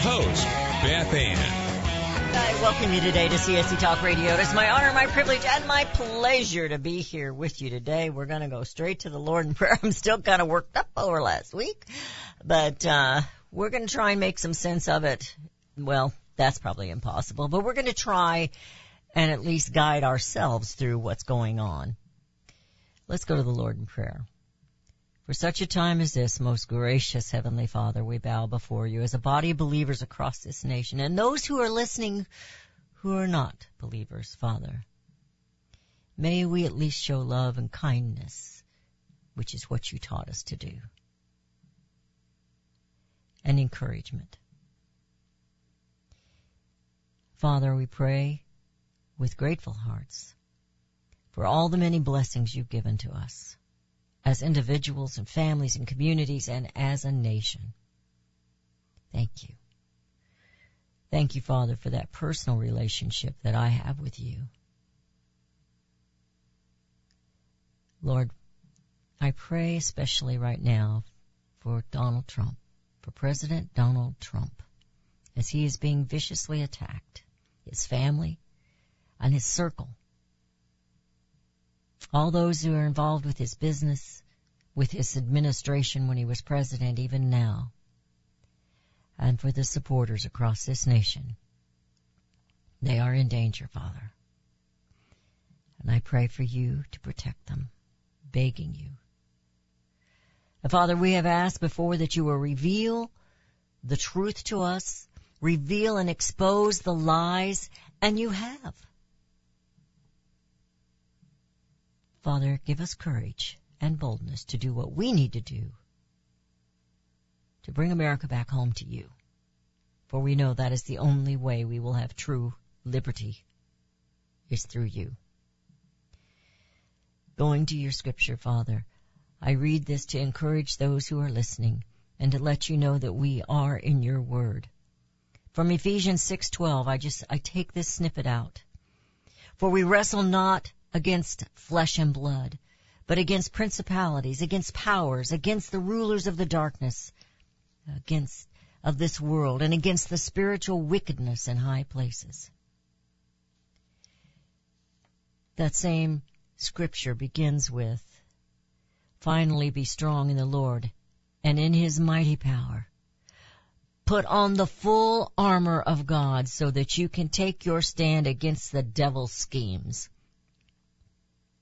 host, Beth Ann. I welcome you today to CSC Talk Radio. It is my honor, my privilege, and my pleasure to be here with you today. We're going to go straight to the Lord in prayer. I'm still kind of worked up over last week, but uh, we're going to try and make some sense of it. Well, that's probably impossible, but we're going to try and at least guide ourselves through what's going on. Let's go to the Lord in prayer. For such a time as this, most gracious Heavenly Father, we bow before you as a body of believers across this nation and those who are listening who are not believers, Father. May we at least show love and kindness, which is what you taught us to do, and encouragement. Father, we pray with grateful hearts for all the many blessings you've given to us as individuals and families and communities and as a nation. Thank you. Thank you, Father, for that personal relationship that I have with you. Lord, I pray especially right now for Donald Trump, for President Donald Trump, as he is being viciously attacked, his family, and his circle all those who are involved with his business, with his administration when he was president, even now, and for the supporters across this nation. They are in danger, Father. And I pray for you to protect them, begging you. Father, we have asked before that you will reveal the truth to us, reveal and expose the lies, and you have. Father, give us courage and boldness to do what we need to do to bring America back home to you. For we know that is the only way we will have true liberty is through you. Going to your scripture, Father, I read this to encourage those who are listening and to let you know that we are in your word. From Ephesians 6:12, I just I take this snippet out. For we wrestle not against flesh and blood, but against principalities, against powers, against the rulers of the darkness, against of this world, and against the spiritual wickedness in high places. That same scripture begins with, finally be strong in the Lord and in his mighty power. Put on the full armor of God so that you can take your stand against the devil's schemes.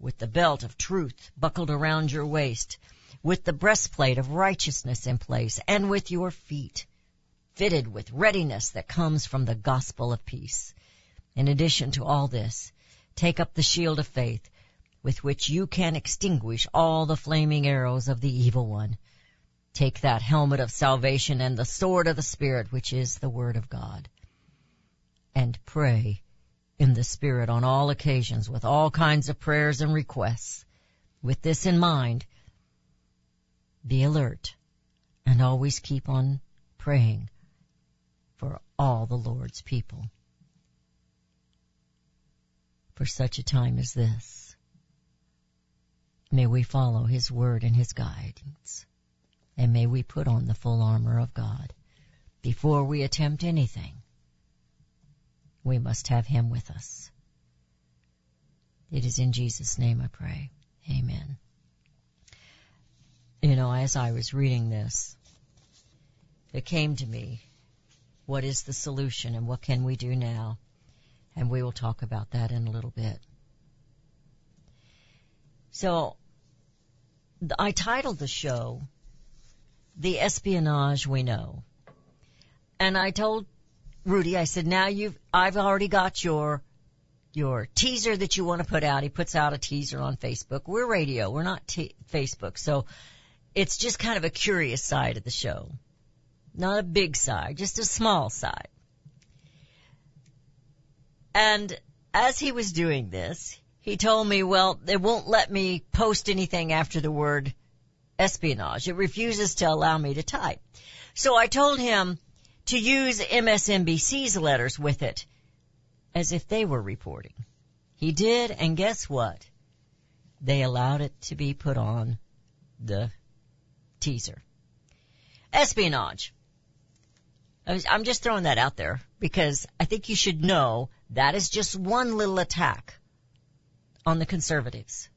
with the belt of truth buckled around your waist, with the breastplate of righteousness in place, and with your feet fitted with readiness that comes from the gospel of peace. In addition to all this, take up the shield of faith, with which you can extinguish all the flaming arrows of the evil one. Take that helmet of salvation and the sword of the Spirit, which is the Word of God. And pray in the Spirit on all occasions with all kinds of prayers and requests. With this in mind, be alert and always keep on praying for all the Lord's people. For such a time as this, may we follow His word and His guidance, and may we put on the full armor of God before we attempt anything we must have Him with us. It is in Jesus' name I pray. Amen. You know, as I was reading this, it came to me What is the solution and what can we do now? And we will talk about that in a little bit. So, I titled the show, The Espionage We Know. And I told Rudy, I said, now you've, I've already got your, your teaser that you want to put out. He puts out a teaser on Facebook. We're radio. We're not t- Facebook. So it's just kind of a curious side of the show. Not a big side, just a small side. And as he was doing this, he told me, well, it won't let me post anything after the word espionage. It refuses to allow me to type. So I told him to use MSNBC's letters with it as if they were reporting. He did, and guess what? They allowed it to be put on the teaser. Espionage. Was- I'm just throwing that out there because I think you should know that is just one little attack on the conservatives.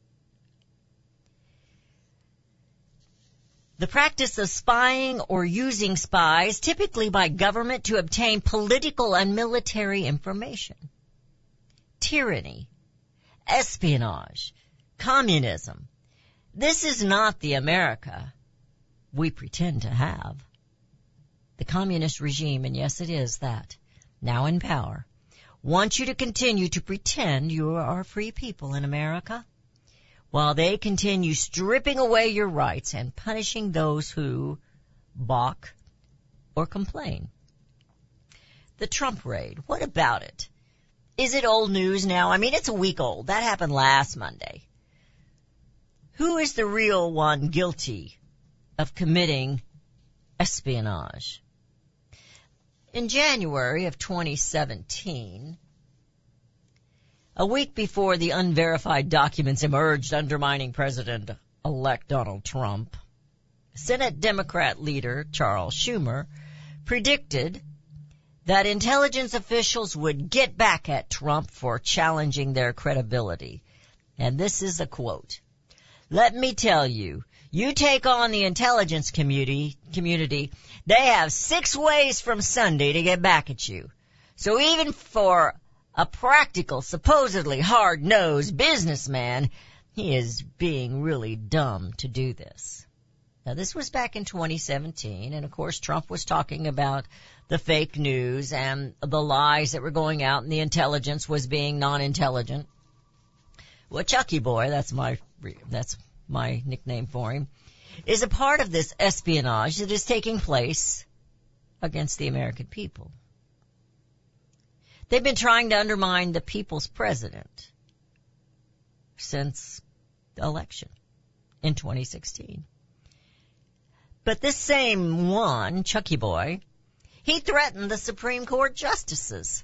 The practice of spying or using spies, typically by government to obtain political and military information. Tyranny, espionage, communism. This is not the America we pretend to have. The communist regime, and yes it is that, now in power, wants you to continue to pretend you are free people in America while they continue stripping away your rights and punishing those who balk or complain. The Trump raid, what about it? Is it old news now? I mean, it's a week old. That happened last Monday. Who is the real one guilty of committing espionage? In January of 2017, a week before the unverified documents emerged undermining President-elect Donald Trump, Senate Democrat leader Charles Schumer predicted that intelligence officials would get back at Trump for challenging their credibility. And this is a quote. Let me tell you, you take on the intelligence community, community, they have six ways from Sunday to get back at you. So even for a practical, supposedly hard-nosed businessman, he is being really dumb to do this. Now this was back in 2017, and of course Trump was talking about the fake news and the lies that were going out and the intelligence was being non-intelligent. Well, Chucky Boy, that's my, that's my nickname for him, is a part of this espionage that is taking place against the American people. They've been trying to undermine the people's president since the election in 2016. But this same one, Chucky Boy, he threatened the Supreme Court justices.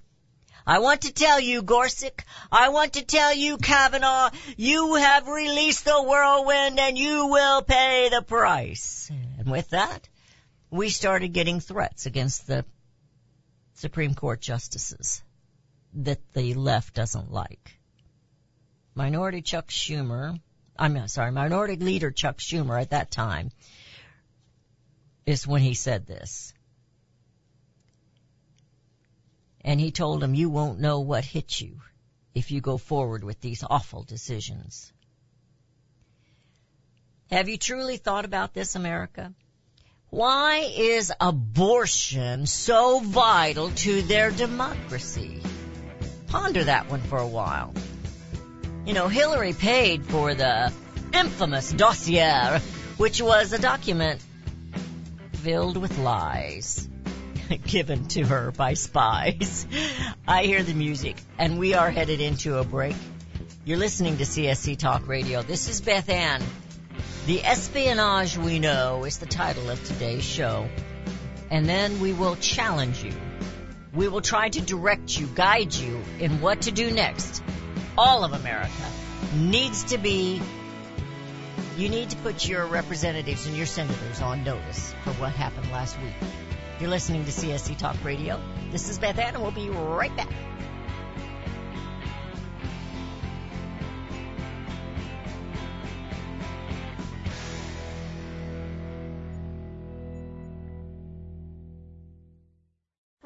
I want to tell you, Gorsuch, I want to tell you, Kavanaugh, you have released the whirlwind and you will pay the price. And with that, we started getting threats against the Supreme Court justices that the left doesn't like. Minority Chuck Schumer, I'm sorry, Minority Leader Chuck Schumer at that time is when he said this. And he told him, you won't know what hit you if you go forward with these awful decisions. Have you truly thought about this, America? Why is abortion so vital to their democracy? Ponder that one for a while. You know, Hillary paid for the infamous dossier, which was a document filled with lies given to her by spies. I hear the music and we are headed into a break. You're listening to CSC Talk Radio. This is Beth Ann. The espionage we know is the title of today's show. And then we will challenge you. We will try to direct you, guide you in what to do next. All of America needs to be you need to put your representatives and your senators on notice for what happened last week. You're listening to CSC Talk Radio. This is Beth Ann, and we'll be right back.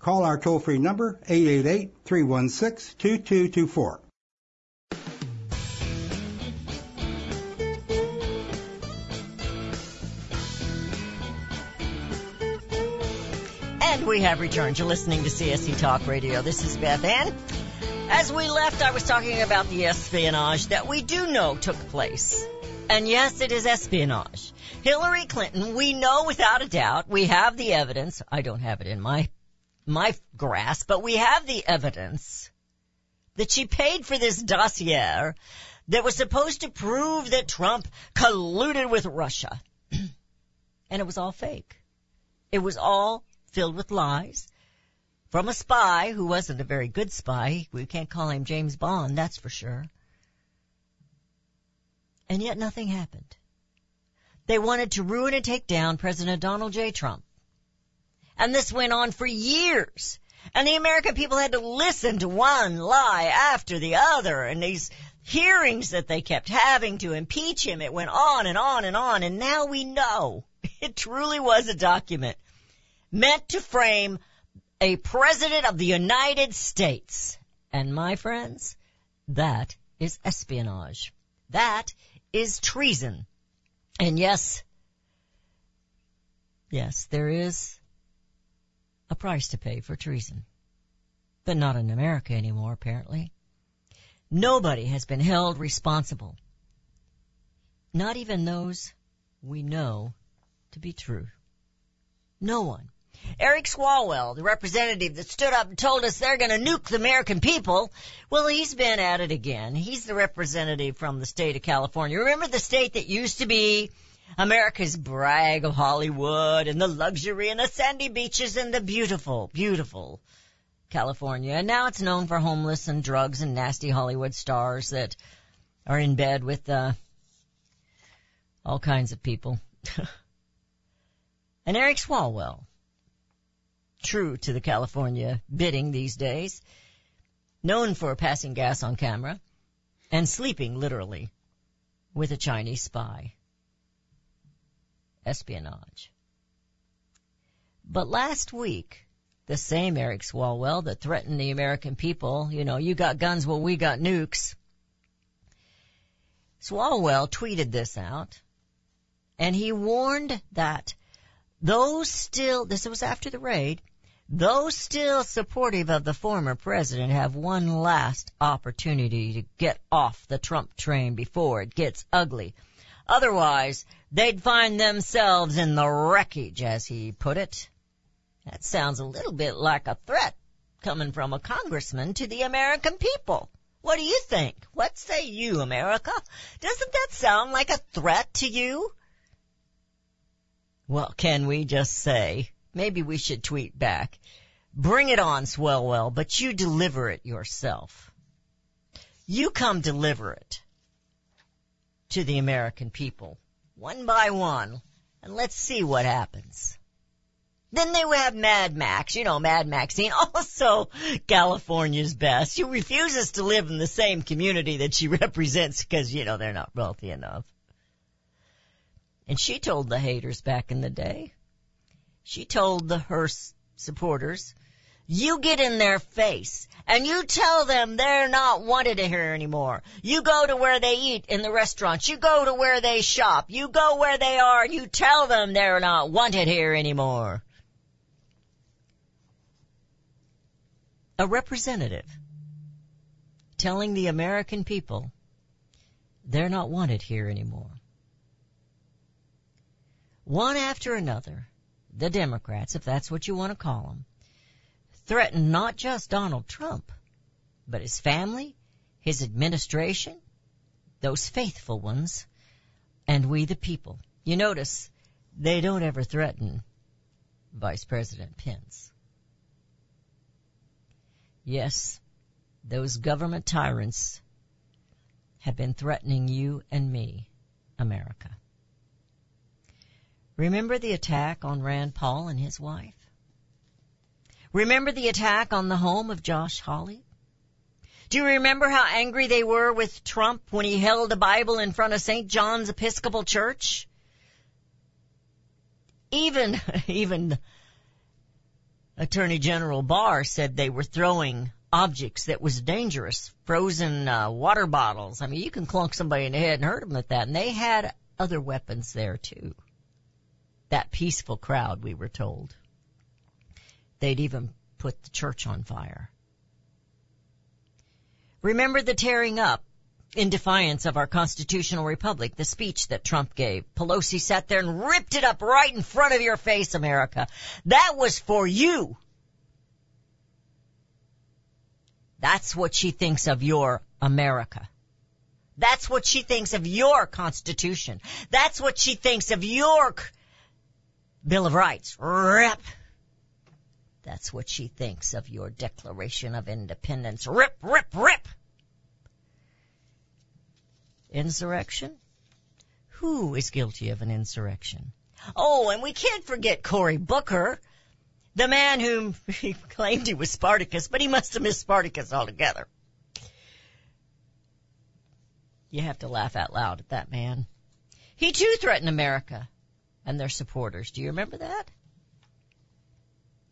Call our toll-free number, 888-316-2224. And we have returned. You're listening to CSC Talk Radio. This is Beth Ann. As we left, I was talking about the espionage that we do know took place. And yes, it is espionage. Hillary Clinton, we know without a doubt, we have the evidence. I don't have it in my, my grasp, but we have the evidence that she paid for this dossier that was supposed to prove that Trump colluded with Russia. and it was all fake. It was all filled with lies from a spy who wasn't a very good spy. We can't call him James Bond, that's for sure. And yet nothing happened. They wanted to ruin and take down President Donald J. Trump. And this went on for years. And the American people had to listen to one lie after the other and these hearings that they kept having to impeach him. It went on and on and on. And now we know it truly was a document meant to frame a president of the United States. And my friends, that is espionage. That is treason. And yes, yes, there is a price to pay for treason. But not in America anymore, apparently. Nobody has been held responsible. Not even those we know to be true. No one. Eric Swalwell, the representative that stood up and told us they're going to nuke the American people, well, he's been at it again. He's the representative from the state of California. Remember the state that used to be America's brag of Hollywood and the luxury and the sandy beaches and the beautiful, beautiful California, and now it's known for homeless and drugs and nasty Hollywood stars that are in bed with uh, all kinds of people. and Eric Swalwell, true to the California bidding these days, known for passing gas on camera and sleeping literally with a Chinese spy. Espionage. But last week, the same Eric Swalwell that threatened the American people, you know, you got guns, well we got nukes. Swalwell tweeted this out, and he warned that those still, this was after the raid, those still supportive of the former president have one last opportunity to get off the Trump train before it gets ugly. Otherwise, they'd find themselves in the wreckage, as he put it. That sounds a little bit like a threat coming from a congressman to the American people. What do you think? What say you, America? Doesn't that sound like a threat to you? Well, can we just say, maybe we should tweet back, bring it on, Swellwell, but you deliver it yourself. You come deliver it to the American people, one by one, and let's see what happens. Then they would have Mad Max, you know, Mad Maxine, also California's best. She refuses to live in the same community that she represents because, you know, they're not wealthy enough. And she told the haters back in the day, she told the Hearst supporters, you get in their face and you tell them they're not wanted here anymore. You go to where they eat in the restaurants. You go to where they shop. You go where they are and you tell them they're not wanted here anymore. A representative telling the American people they're not wanted here anymore. One after another, the Democrats, if that's what you want to call them, threaten not just Donald Trump, but his family, his administration, those faithful ones, and we the people. You notice they don't ever threaten Vice President Pence. Yes, those government tyrants have been threatening you and me, America. Remember the attack on Rand Paul and his wife? Remember the attack on the home of Josh Hawley? Do you remember how angry they were with Trump when he held a Bible in front of St. John's Episcopal Church? Even, even Attorney General Barr said they were throwing objects that was dangerous, frozen uh, water bottles. I mean, you can clunk somebody in the head and hurt them with that. And they had other weapons there too. That peaceful crowd, we were told. They'd even put the church on fire. Remember the tearing up in defiance of our constitutional republic, the speech that Trump gave. Pelosi sat there and ripped it up right in front of your face, America. That was for you. That's what she thinks of your America. That's what she thinks of your Constitution. That's what she thinks of your Bill of Rights. Rip. That's what she thinks of your Declaration of Independence. Rip, rip, rip. Insurrection? Who is guilty of an insurrection? Oh, and we can't forget Cory Booker, the man whom he claimed he was Spartacus, but he must have missed Spartacus altogether. You have to laugh out loud at that man. He too threatened America and their supporters. Do you remember that?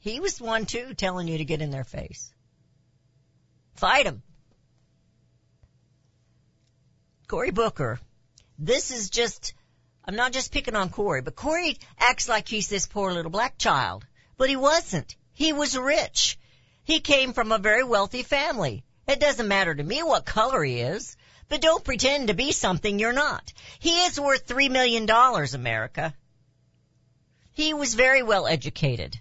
He was the one too telling you to get in their face. Fight him. Cory Booker. This is just, I'm not just picking on Cory, but Cory acts like he's this poor little black child. But he wasn't. He was rich. He came from a very wealthy family. It doesn't matter to me what color he is, but don't pretend to be something you're not. He is worth three million dollars, America. He was very well educated.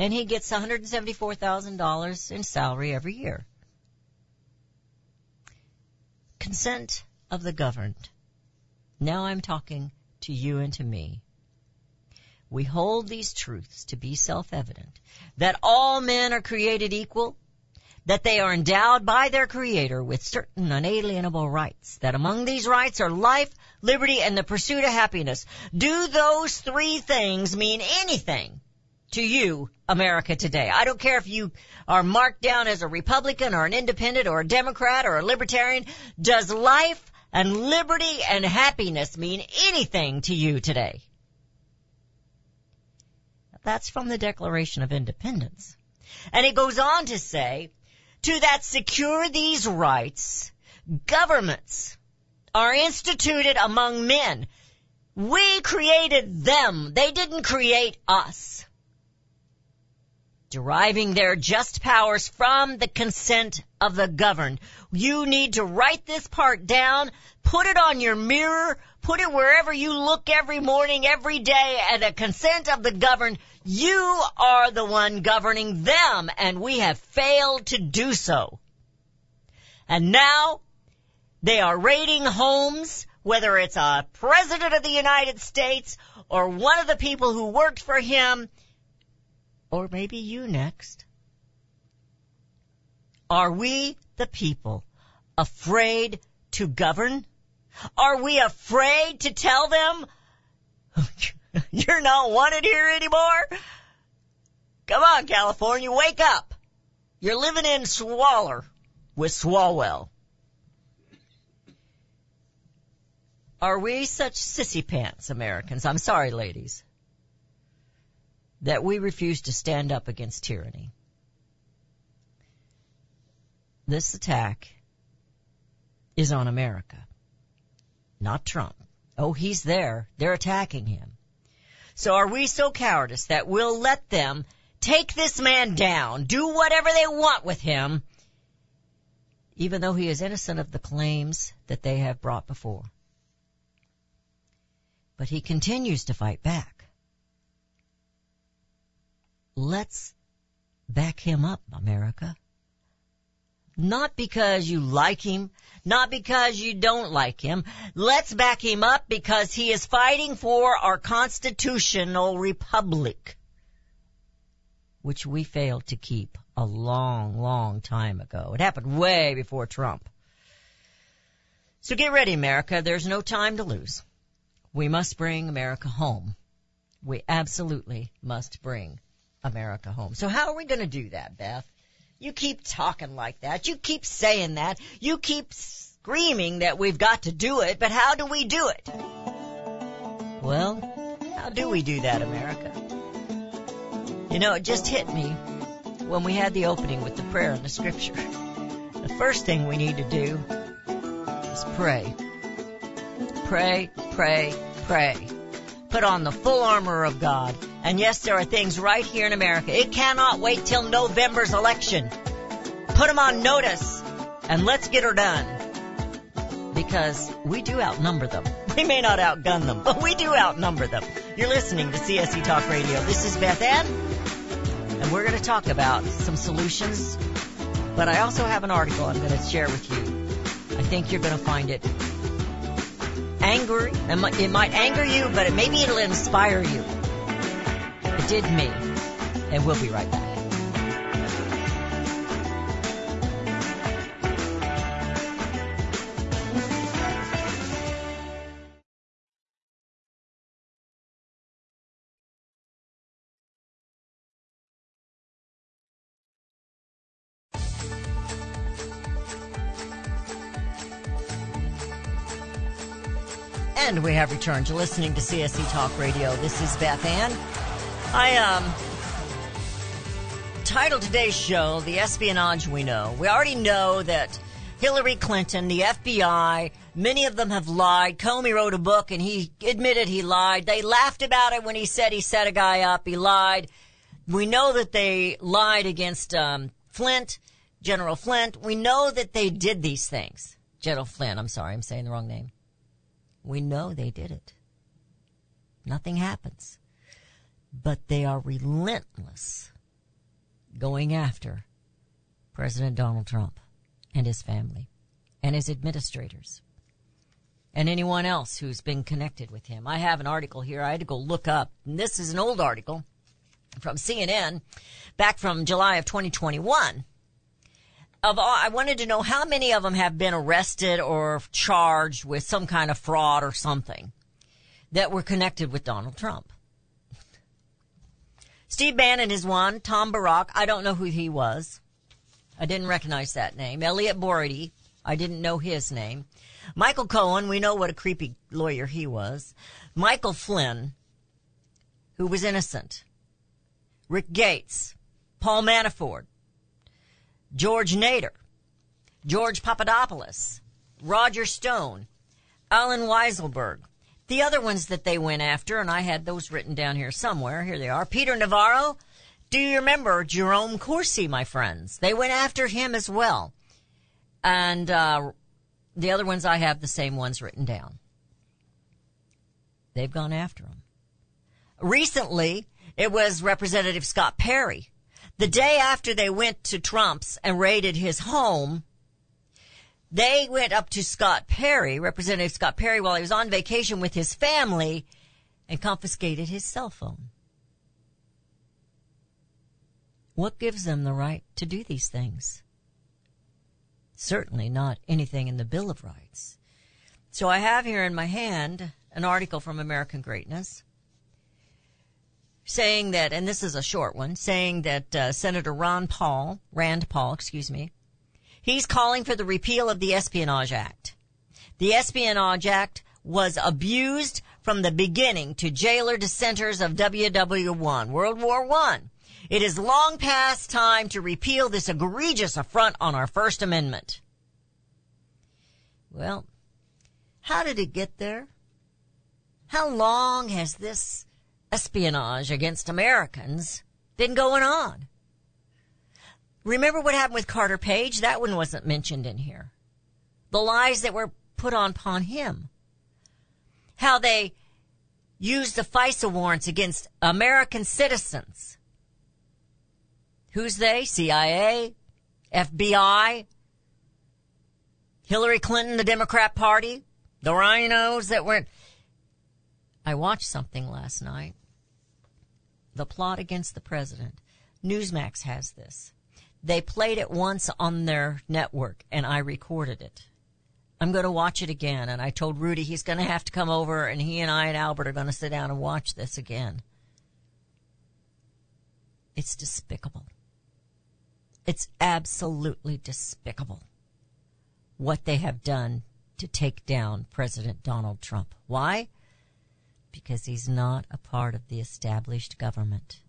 And he gets $174,000 in salary every year. Consent of the governed. Now I'm talking to you and to me. we hold these truths to be self-evident, that all men are created equal, that they are endowed by their creator with certain unalienable rights, that among these rights are life, liberty, and the pursuit of happiness. Do those three things mean anything to you, America today? I don't care if you are marked down as a Republican or an independent or a Democrat or a libertarian. Does life and liberty and happiness mean anything to you today? That's from the Declaration of Independence. And it goes on to say, to that secure these rights, governments are instituted among men. We created them. They didn't create us. Deriving their just powers from the consent of the governed. You need to write this part down, put it on your mirror, put it wherever you look every morning, every day, and the consent of the governed. You are the one governing them, and we have failed to do so. And now, they are raiding homes, whether it's a president of the United States or one of the people who worked for him, or maybe you next. Are we, the people, afraid to govern? Are we afraid to tell them, you're not wanted here anymore? Come on, California, wake up. You're living in Swaller with Swalwell. Are we such sissy pants Americans? I'm sorry, ladies. That we refuse to stand up against tyranny. This attack is on America, not Trump. Oh, he's there. They're attacking him. So are we so cowardice that we'll let them take this man down, do whatever they want with him, even though he is innocent of the claims that they have brought before? But he continues to fight back. Let's back him up, America. Not because you like him, not because you don't like him. Let's back him up because he is fighting for our constitutional republic, which we failed to keep a long, long time ago. It happened way before Trump. So get ready, America. There's no time to lose. We must bring America home. We absolutely must bring America home. So how are we going to do that, Beth? You keep talking like that. You keep saying that. You keep screaming that we've got to do it, but how do we do it? Well, how do we do that, America? You know, it just hit me when we had the opening with the prayer and the scripture. The first thing we need to do is pray. Pray, pray, pray. Put on the full armor of God. And yes, there are things right here in America. It cannot wait till November's election. Put them on notice and let's get her done. Because we do outnumber them. We may not outgun them, but we do outnumber them. You're listening to CSC Talk Radio. This is Beth Ann, and we're going to talk about some solutions. But I also have an article I'm going to share with you. I think you're going to find it angry. It might anger you, but it, maybe it'll inspire you. Did me. And we'll be right back. And we have returned to listening to CSC Talk Radio. This is Beth Ann. I um titled today's show "The Espionage We Know." We already know that Hillary Clinton, the FBI, many of them have lied. Comey wrote a book and he admitted he lied. They laughed about it when he said he set a guy up. He lied. We know that they lied against um, Flint, General Flint. We know that they did these things. General Flint. I'm sorry, I'm saying the wrong name. We know they did it. Nothing happens. But they are relentless going after President Donald Trump and his family and his administrators. and anyone else who's been connected with him. I have an article here I had to go look up. And this is an old article from CNN back from July of 2021. Of all, I wanted to know how many of them have been arrested or charged with some kind of fraud or something that were connected with Donald Trump. Steve Bannon is one. Tom Barrack, I don't know who he was. I didn't recognize that name. Elliott Broidy, I didn't know his name. Michael Cohen, we know what a creepy lawyer he was. Michael Flynn, who was innocent. Rick Gates, Paul Manafort, George Nader, George Papadopoulos, Roger Stone, Allen Weisselberg. The other ones that they went after, and I had those written down here somewhere. Here they are. Peter Navarro. Do you remember Jerome Corsi, my friends? They went after him as well. And, uh, the other ones I have the same ones written down. They've gone after him. Recently, it was Representative Scott Perry. The day after they went to Trump's and raided his home, they went up to Scott Perry, Representative Scott Perry, while he was on vacation with his family and confiscated his cell phone. What gives them the right to do these things? Certainly not anything in the Bill of Rights. So I have here in my hand an article from American Greatness saying that, and this is a short one, saying that uh, Senator Ron Paul, Rand Paul, excuse me, he's calling for the repeal of the Espionage Act. The Espionage Act was abused from the beginning to jailer dissenters of WW1, World War One. It is long past time to repeal this egregious affront on our First Amendment. Well, how did it get there? How long has this espionage against Americans been going on? Remember what happened with Carter Page? That one wasn't mentioned in here. The lies that were put on upon him. How they used the FISA warrants against American citizens. Who's they? CIA? FBI? Hillary Clinton, the Democrat Party? The rhinos that were. I watched something last night. The plot against the president. Newsmax has this. They played it once on their network and I recorded it. I'm going to watch it again. And I told Rudy he's going to have to come over and he and I and Albert are going to sit down and watch this again. It's despicable. It's absolutely despicable what they have done to take down President Donald Trump. Why? Because he's not a part of the established government.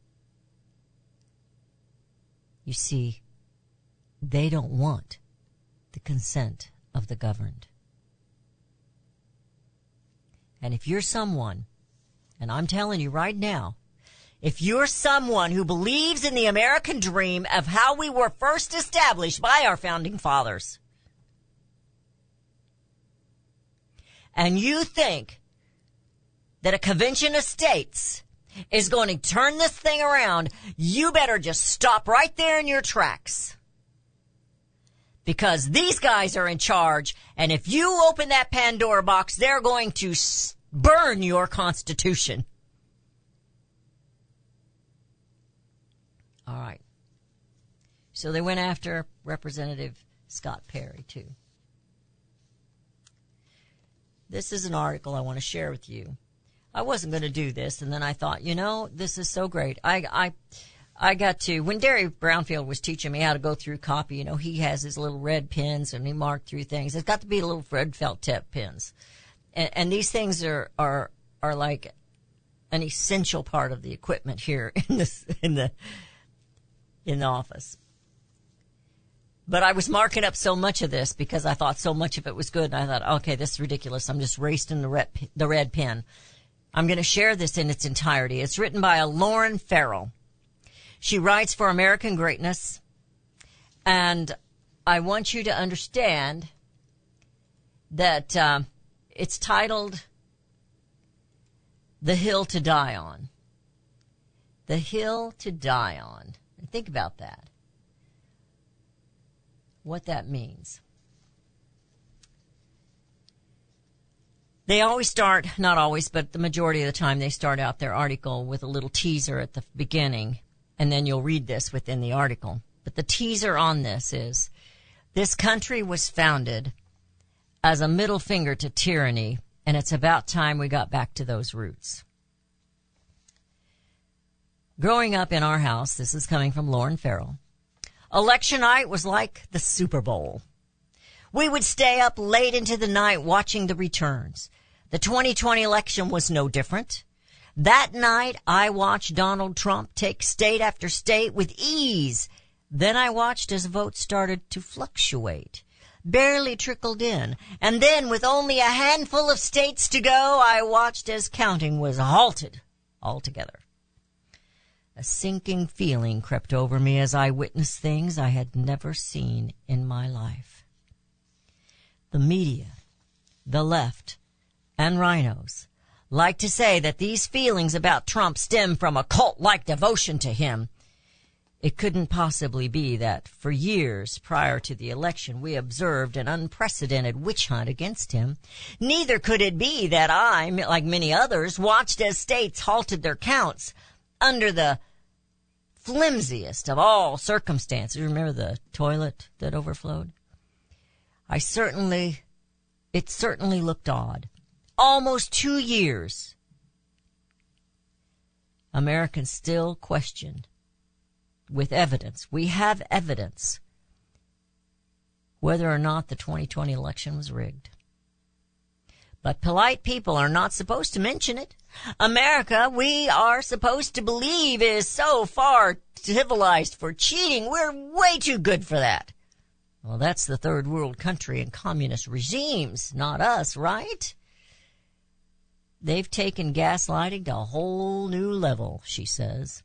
You see, they don't want the consent of the governed. And if you're someone, and I'm telling you right now, if you're someone who believes in the American dream of how we were first established by our founding fathers, and you think that a convention of states is going to turn this thing around, you better just stop right there in your tracks. Because these guys are in charge, and if you open that Pandora box, they're going to burn your Constitution. All right. So they went after Representative Scott Perry, too. This is an article I want to share with you. I wasn't going to do this, and then I thought, you know, this is so great. I, I, I got to when Derry Brownfield was teaching me how to go through copy. You know, he has his little red pens and he marked through things. It's got to be little red felt tip pens, and, and these things are are are like an essential part of the equipment here in this in the in the office. But I was marking up so much of this because I thought so much of it was good, and I thought, okay, this is ridiculous. I'm just wasting the red the red pen. I'm going to share this in its entirety. It's written by a Lauren Farrell. She writes for American Greatness, and I want you to understand that uh, it's titled "The Hill to Die On." The hill to die on. Think about that. What that means. They always start, not always, but the majority of the time they start out their article with a little teaser at the beginning, and then you'll read this within the article. But the teaser on this is, this country was founded as a middle finger to tyranny, and it's about time we got back to those roots. Growing up in our house, this is coming from Lauren Farrell, election night was like the Super Bowl. We would stay up late into the night watching the returns. The 2020 election was no different. That night, I watched Donald Trump take state after state with ease. Then I watched as votes started to fluctuate, barely trickled in. And then, with only a handful of states to go, I watched as counting was halted altogether. A sinking feeling crept over me as I witnessed things I had never seen in my life. The media, the left, and RINOs like to say that these feelings about Trump stem from a cult-like devotion to him. It couldn't possibly be that for years prior to the election we observed an unprecedented witch hunt against him. Neither could it be that I, like many others, watched as states halted their counts under the flimsiest of all circumstances. Remember the toilet that overflowed? I certainly, it certainly looked odd. Almost two years. Americans still question with evidence. We have evidence whether or not the 2020 election was rigged. But polite people are not supposed to mention it. America, we are supposed to believe is so far civilized for cheating. We're way too good for that. Well, that's the third world country and communist regimes, not us, right? They've taken gaslighting to a whole new level, she says.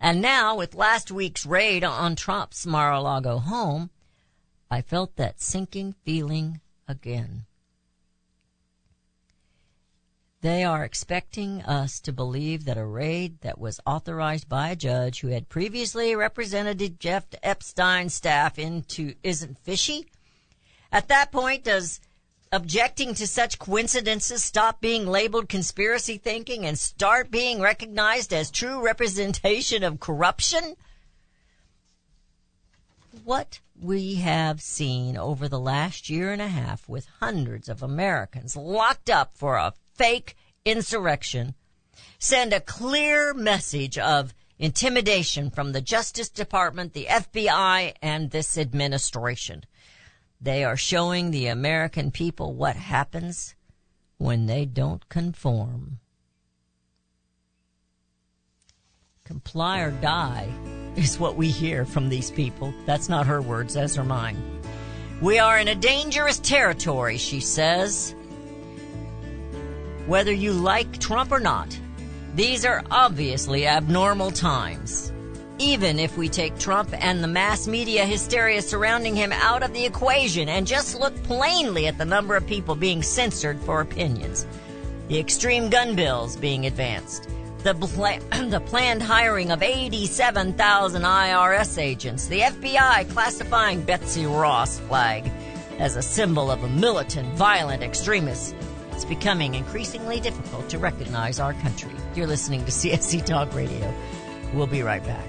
And now, with last week's raid on Trump's Mar-a-Lago home, I felt that sinking feeling again. They are expecting us to believe that a raid that was authorized by a judge who had previously represented Jeff Epstein's staff into isn't fishy. At that point, does objecting to such coincidences stop being labeled conspiracy thinking and start being recognized as true representation of corruption? What we have seen over the last year and a half with hundreds of Americans locked up for a fake insurrection send a clear message of intimidation from the Justice Department, the FBI, and this administration. They are showing the American people what happens when they don't conform. Comply or die is what we hear from these people. That's not her words, those are mine. We are in a dangerous territory, she says. Whether you like Trump or not, these are obviously abnormal times. Even if we take Trump and the mass media hysteria surrounding him out of the equation and just look plainly at the number of people being censored for opinions, the extreme gun bills being advanced, the, the planned hiring of 87,000 IRS agents, the FBI classifying Betsy Ross flag as a symbol of a militant, violent extremist, it's becoming increasingly difficult to recognize our country. You're listening to CSC Talk Radio. We'll be right back.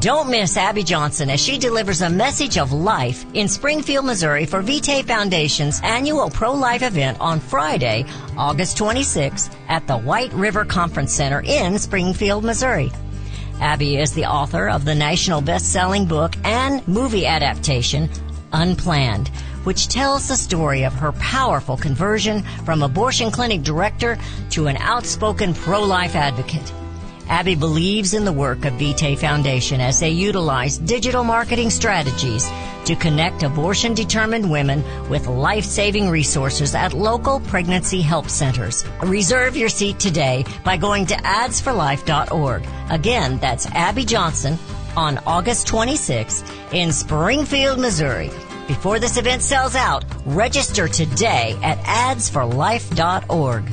Don't miss Abby Johnson as she delivers a message of life in Springfield, Missouri for Vitae Foundation's annual pro-life event on Friday, August 26th at the White River Conference Center in Springfield, Missouri. Abby is the author of the national best-selling book and movie adaptation, Unplanned, which tells the story of her powerful conversion from abortion clinic director to an outspoken pro-life advocate. Abby believes in the work of Vitae Foundation as they utilize digital marketing strategies to connect abortion determined women with life saving resources at local pregnancy help centers. Reserve your seat today by going to adsforlife.org. Again, that's Abby Johnson on August 26th in Springfield, Missouri. Before this event sells out, register today at adsforlife.org.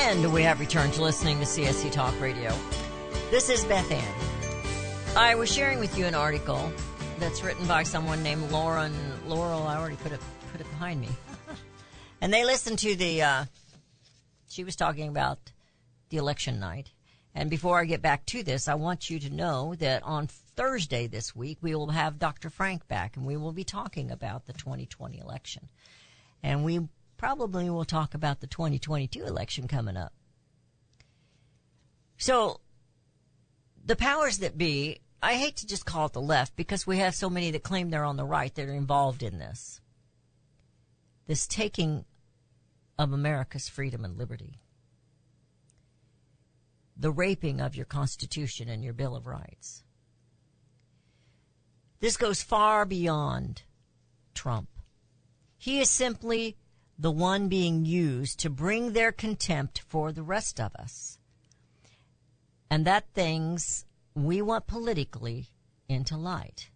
And we have returned to listening to CSC Talk Radio. This is Beth Ann. I was sharing with you an article that's written by someone named Lauren Laurel. I already put it put it behind me. and they listened to the uh, she was talking about the election night. And before I get back to this, I want you to know that on Thursday this week we will have Dr. Frank back and we will be talking about the 2020 election. And we probably we'll talk about the 2022 election coming up. So, the powers that be, I hate to just call it the left because we have so many that claim they're on the right that are involved in this. This taking of America's freedom and liberty. The raping of your Constitution and your Bill of Rights. This goes far beyond Trump. He is simply the one being used to bring their contempt for the rest of us. And that things we want politically into light.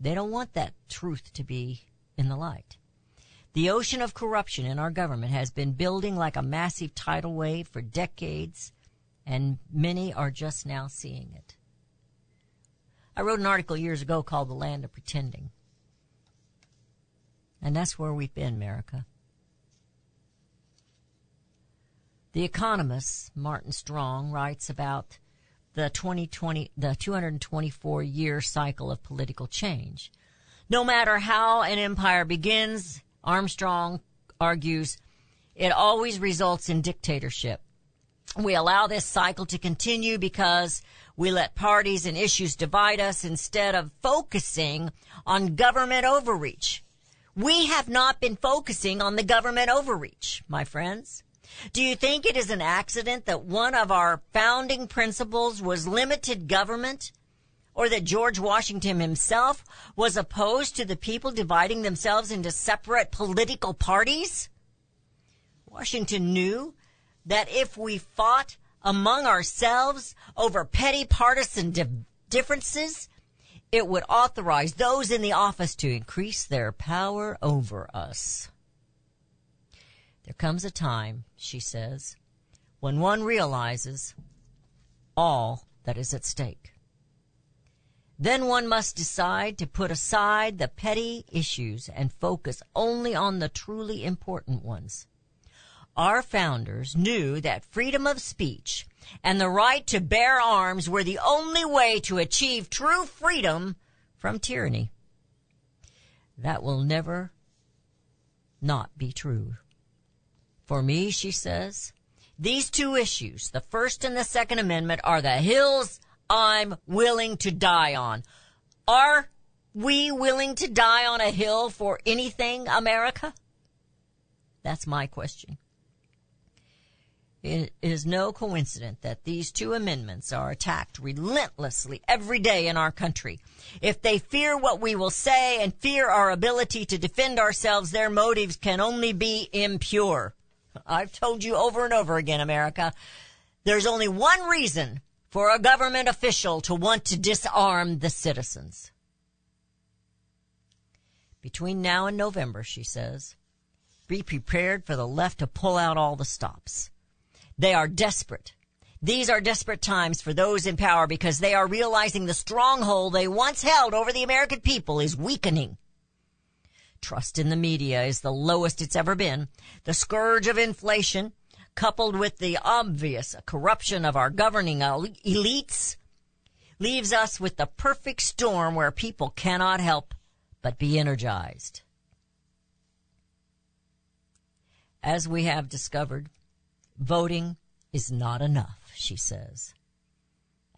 They don't want that truth to be in the light. The ocean of corruption in our government has been building like a massive tidal wave for decades, and many are just now seeing it. I wrote an article years ago called The Land of Pretending. And that's where we've been, America. The Economist, Martin Armstrong, writes about the 2020, the 224 year cycle of political change. No matter how an empire begins, Armstrong argues, it always results in dictatorship. We allow this cycle to continue because we let parties and issues divide us instead of focusing on government overreach. We have not been focusing on the government overreach, my friends. Do you think it is an accident that one of our founding principles was limited government? Or that George Washington himself was opposed to the people dividing themselves into separate political parties? Washington knew that if we fought among ourselves over petty partisan di- differences, it would authorize those in the office to increase their power over us. There comes a time, she says, when one realizes all that is at stake. Then one must decide to put aside the petty issues and focus only on the truly important ones. Our founders knew that freedom of speech and the right to bear arms were the only way to achieve true freedom from tyranny. That will never not be true. For me, she says, these two issues, the First and the Second Amendment, are the hills I'm willing to die on. Are we willing to die on a hill for anything, America? That's my question. It is no coincidence that these two amendments are attacked relentlessly every day in our country. If they fear what we will say and fear our ability to defend ourselves, their motives can only be impure. I've told you over and over again, America, there's only one reason for a government official to want to disarm the citizens. Between now and November, she says, be prepared for the left to pull out all the stops. They are desperate. These are desperate times for those in power because they are realizing the stronghold they once held over the American people is weakening. Trust in the media is the lowest it's ever been. The scourge of inflation, coupled with the obvious corruption of our governing elites, leaves us with the perfect storm where people cannot help but be energized. As we have discovered, voting is not enough, she says.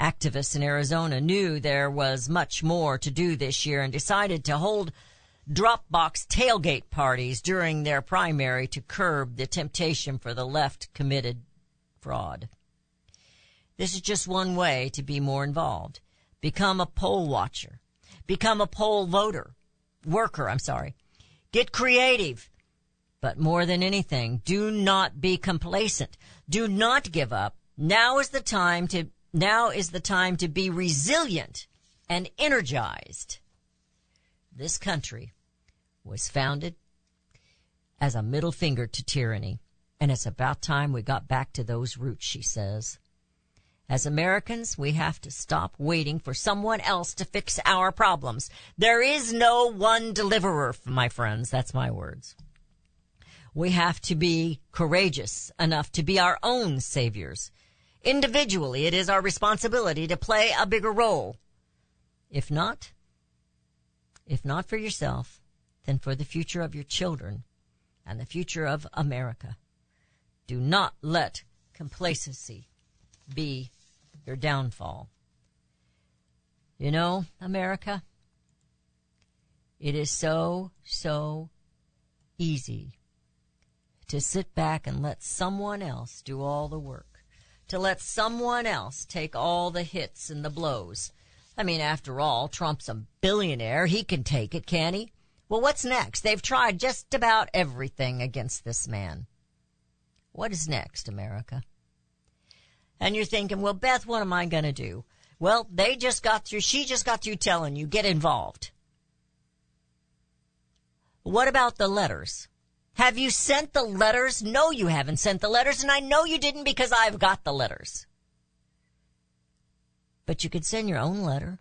Activists in Arizona knew there was much more to do this year and decided to hold drop box tailgate parties during their primary to curb the temptation for the left committed fraud. This is just one way to be more involved. Become a poll watcher. Become a poll voter. Worker, I'm sorry. Get creative. But more than anything, do not be complacent. Do not give up. Now is the time to, now is the time to be resilient and energized. This country was founded as a middle finger to tyranny. And it's about time we got back to those roots, she says. As Americans, we have to stop waiting for someone else to fix our problems. There is no one deliverer, my friends. That's my words. We have to be courageous enough to be our own saviors. Individually, it is our responsibility to play a bigger role. If not, if not for yourself, then for the future of your children and the future of America. Do not let complacency be your downfall. You know, America, it is so, so easy to sit back and let someone else do all the work, to let someone else take all the hits and the blows. I mean, after all, Trump's a billionaire. He can take it, can he? Well, what's next? They've tried just about everything against this man. What is next, America? And you're thinking, well, Beth, what am I going to do? Well, they just got through, she just got through telling you, get involved. What about the letters? Have you sent the letters? No, you haven't sent the letters, and I know you didn't because I've got the letters. But you could send your own letter.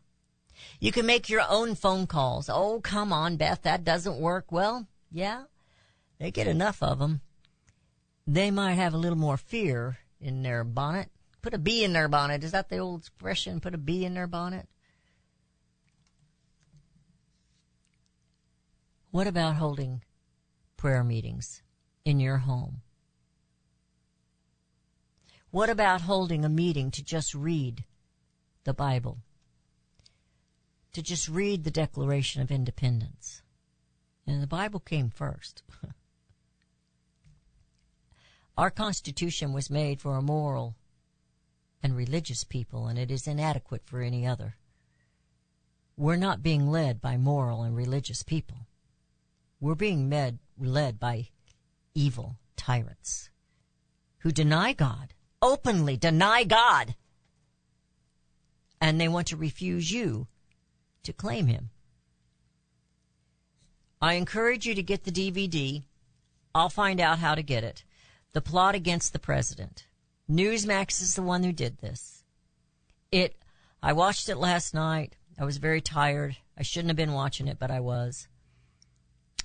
You can make your own phone calls. Oh, come on, Beth, that doesn't work. Well, yeah, they get enough of them. they might have a little more fear in their bonnet. Put a bee in their bonnet. Is that the old expression? Put a bee in their bonnet? What about holding prayer meetings in your home? What about holding a meeting to just read the Bible? To just read the Declaration of Independence? And the Bible came first. Our Constitution was made for a moral and religious people, and it is inadequate for any other. We're not being led by moral and religious people. We're being med- led by evil tyrants who deny God, openly deny God, and they want to refuse you to claim Him. I encourage you to get the DVD. I'll find out how to get it. The Plot Against the President. Newsmax is the one who did this. It, I watched it last night. I was very tired. I shouldn't have been watching it, but I was.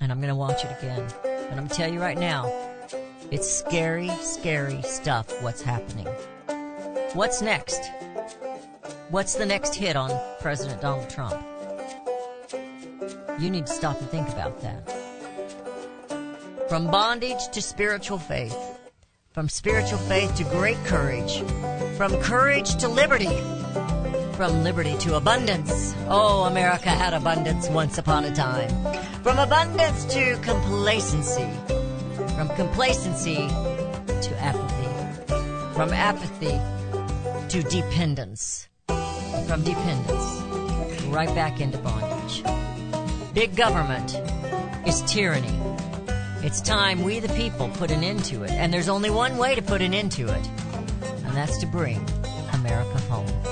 And I'm going to watch it again. And I'm to tell you right now, it's scary, scary stuff what's happening. What's next? What's the next hit on President Donald Trump? You need to stop and think about that. From bondage to spiritual faith. From spiritual faith to great courage. From courage to liberty. From liberty to abundance. Oh, America had abundance once upon a time. From abundance to complacency. From complacency to apathy. From apathy to dependence. From dependence right back into bondage. Big government is tyranny. It's time we, the people, put an end to it. And there's only one way to put an end to it, and that's to bring America home.